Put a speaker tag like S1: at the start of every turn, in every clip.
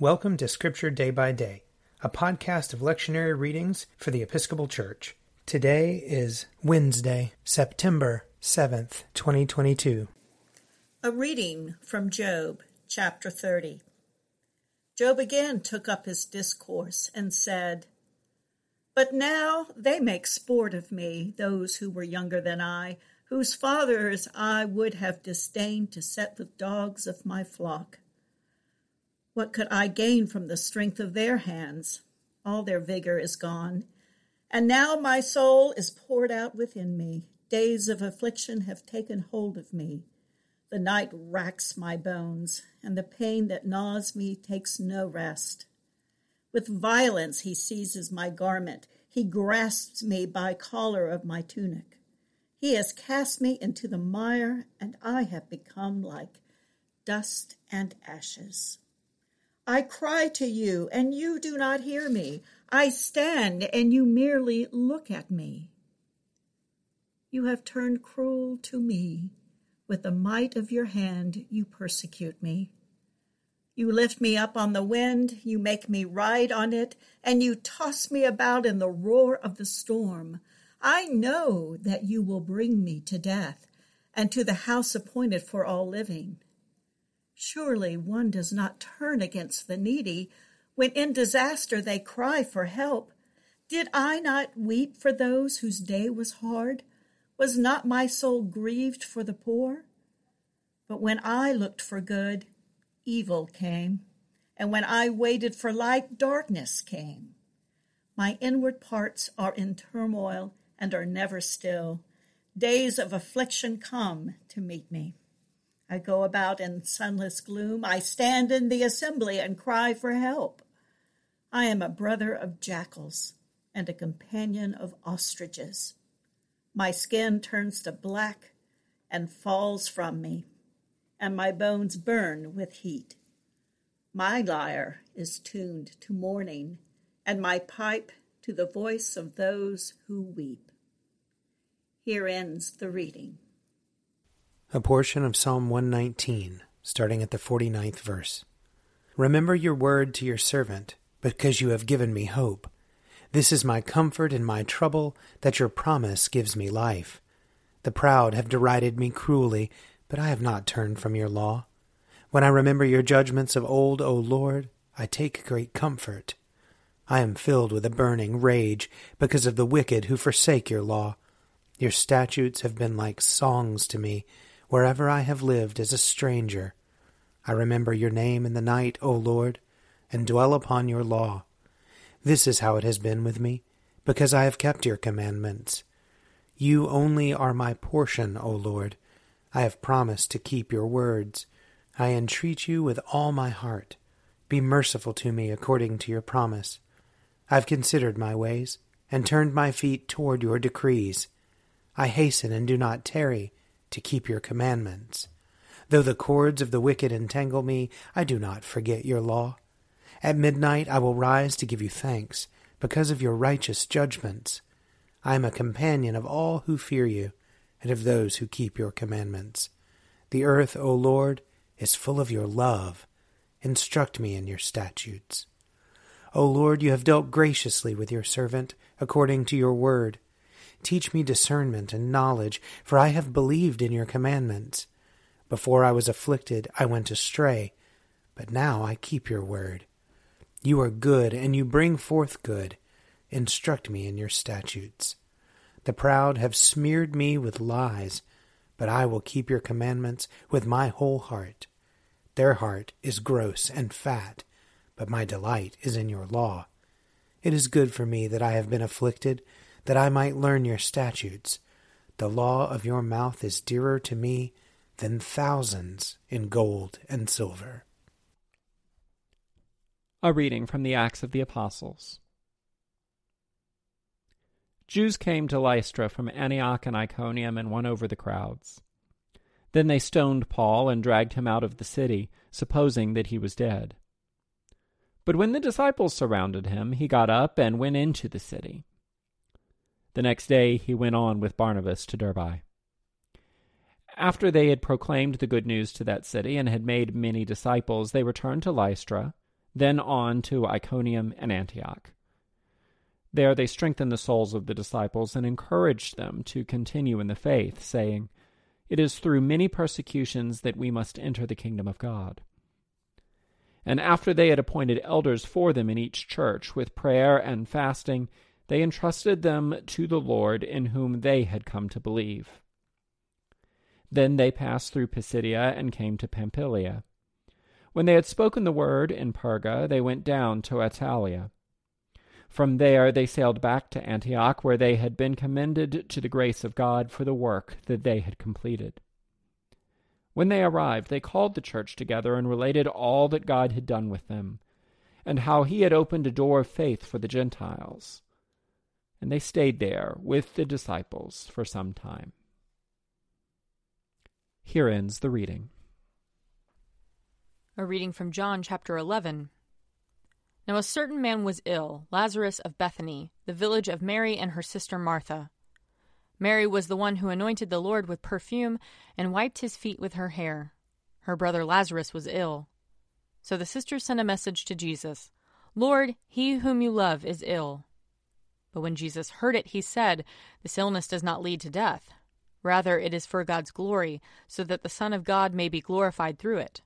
S1: Welcome to Scripture Day by Day, a podcast of lectionary readings for the Episcopal Church. Today is Wednesday, September 7th, 2022.
S2: A reading from Job, chapter 30. Job again took up his discourse and said, But now they make sport of me, those who were younger than I, whose fathers I would have disdained to set with dogs of my flock. What could I gain from the strength of their hands? All their vigor is gone. And now my soul is poured out within me. Days of affliction have taken hold of me. The night racks my bones, and the pain that gnaws me takes no rest. With violence he seizes my garment. He grasps me by collar of my tunic. He has cast me into the mire, and I have become like dust and ashes. I cry to you, and you do not hear me. I stand, and you merely look at me. You have turned cruel to me. With the might of your hand, you persecute me. You lift me up on the wind, you make me ride on it, and you toss me about in the roar of the storm. I know that you will bring me to death and to the house appointed for all living. Surely one does not turn against the needy when in disaster they cry for help. Did I not weep for those whose day was hard? Was not my soul grieved for the poor? But when I looked for good, evil came, and when I waited for light, darkness came. My inward parts are in turmoil and are never still. Days of affliction come to meet me. I go about in sunless gloom. I stand in the assembly and cry for help. I am a brother of jackals and a companion of ostriches. My skin turns to black and falls from me, and my bones burn with heat. My lyre is tuned to mourning, and my pipe to the voice of those who weep. Here ends the reading.
S1: A portion of Psalm 119, starting at the 49th verse. Remember your word to your servant, because you have given me hope. This is my comfort in my trouble, that your promise gives me life. The proud have derided me cruelly, but I have not turned from your law. When I remember your judgments of old, O Lord, I take great comfort. I am filled with a burning rage because of the wicked who forsake your law. Your statutes have been like songs to me wherever I have lived as a stranger. I remember your name in the night, O Lord, and dwell upon your law. This is how it has been with me, because I have kept your commandments. You only are my portion, O Lord. I have promised to keep your words. I entreat you with all my heart. Be merciful to me according to your promise. I have considered my ways, and turned my feet toward your decrees. I hasten and do not tarry to keep your commandments. Though the cords of the wicked entangle me, I do not forget your law. At midnight I will rise to give you thanks, because of your righteous judgments. I am a companion of all who fear you, and of those who keep your commandments. The earth, O Lord, is full of your love. Instruct me in your statutes. O Lord, you have dealt graciously with your servant, according to your word. Teach me discernment and knowledge, for I have believed in your commandments. Before I was afflicted, I went astray, but now I keep your word. You are good, and you bring forth good. Instruct me in your statutes. The proud have smeared me with lies, but I will keep your commandments with my whole heart. Their heart is gross and fat, but my delight is in your law. It is good for me that I have been afflicted that I might learn your statutes. The law of your mouth is dearer to me than thousands in gold and silver.
S3: A reading from the Acts of the Apostles. Jews came to Lystra from Antioch and Iconium and won over the crowds. Then they stoned Paul and dragged him out of the city, supposing that he was dead. But when the disciples surrounded him, he got up and went into the city. The next day he went on with Barnabas to Derbe. After they had proclaimed the good news to that city and had made many disciples, they returned to Lystra, then on to Iconium and Antioch. There they strengthened the souls of the disciples and encouraged them to continue in the faith, saying, It is through many persecutions that we must enter the kingdom of God. And after they had appointed elders for them in each church, with prayer and fasting, they entrusted them to the Lord in whom they had come to believe. Then they passed through Pisidia and came to Pamphylia. When they had spoken the word in Perga, they went down to Attalia. From there they sailed back to Antioch, where they had been commended to the grace of God for the work that they had completed. When they arrived, they called the church together and related all that God had done with them, and how he had opened a door of faith for the Gentiles and they stayed there with the disciples for some time. Here ends the reading.
S4: A reading from John chapter 11. Now a certain man was ill, Lazarus of Bethany, the village of Mary and her sister Martha. Mary was the one who anointed the Lord with perfume and wiped his feet with her hair. Her brother Lazarus was ill. So the sisters sent a message to Jesus Lord, he whom you love is ill. But when Jesus heard it, he said, This illness does not lead to death. Rather, it is for God's glory, so that the Son of God may be glorified through it.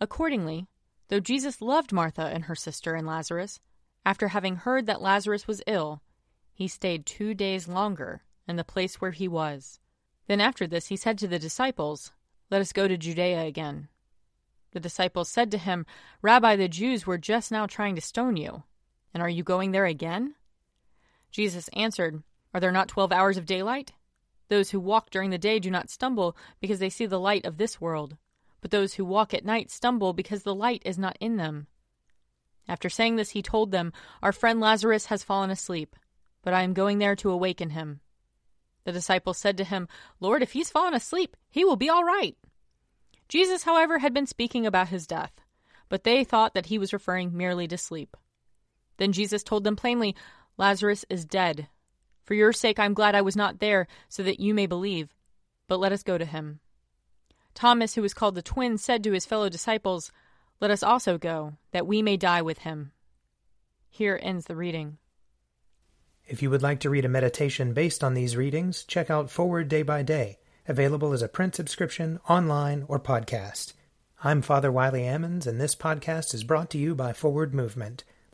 S4: Accordingly, though Jesus loved Martha and her sister and Lazarus, after having heard that Lazarus was ill, he stayed two days longer in the place where he was. Then after this he said to the disciples, Let us go to Judea again. The disciples said to him, Rabbi, the Jews were just now trying to stone you, and are you going there again? Jesus answered, Are there not twelve hours of daylight? Those who walk during the day do not stumble because they see the light of this world, but those who walk at night stumble because the light is not in them. After saying this, he told them, Our friend Lazarus has fallen asleep, but I am going there to awaken him. The disciples said to him, Lord, if he's fallen asleep, he will be all right. Jesus, however, had been speaking about his death, but they thought that he was referring merely to sleep. Then Jesus told them plainly, Lazarus is dead. For your sake, I'm glad I was not there, so that you may believe. But let us go to him. Thomas, who was called the twin, said to his fellow disciples, Let us also go, that we may die with him. Here ends the reading.
S1: If you would like to read a meditation based on these readings, check out Forward Day by Day, available as a print subscription, online, or podcast. I'm Father Wiley Ammons, and this podcast is brought to you by Forward Movement.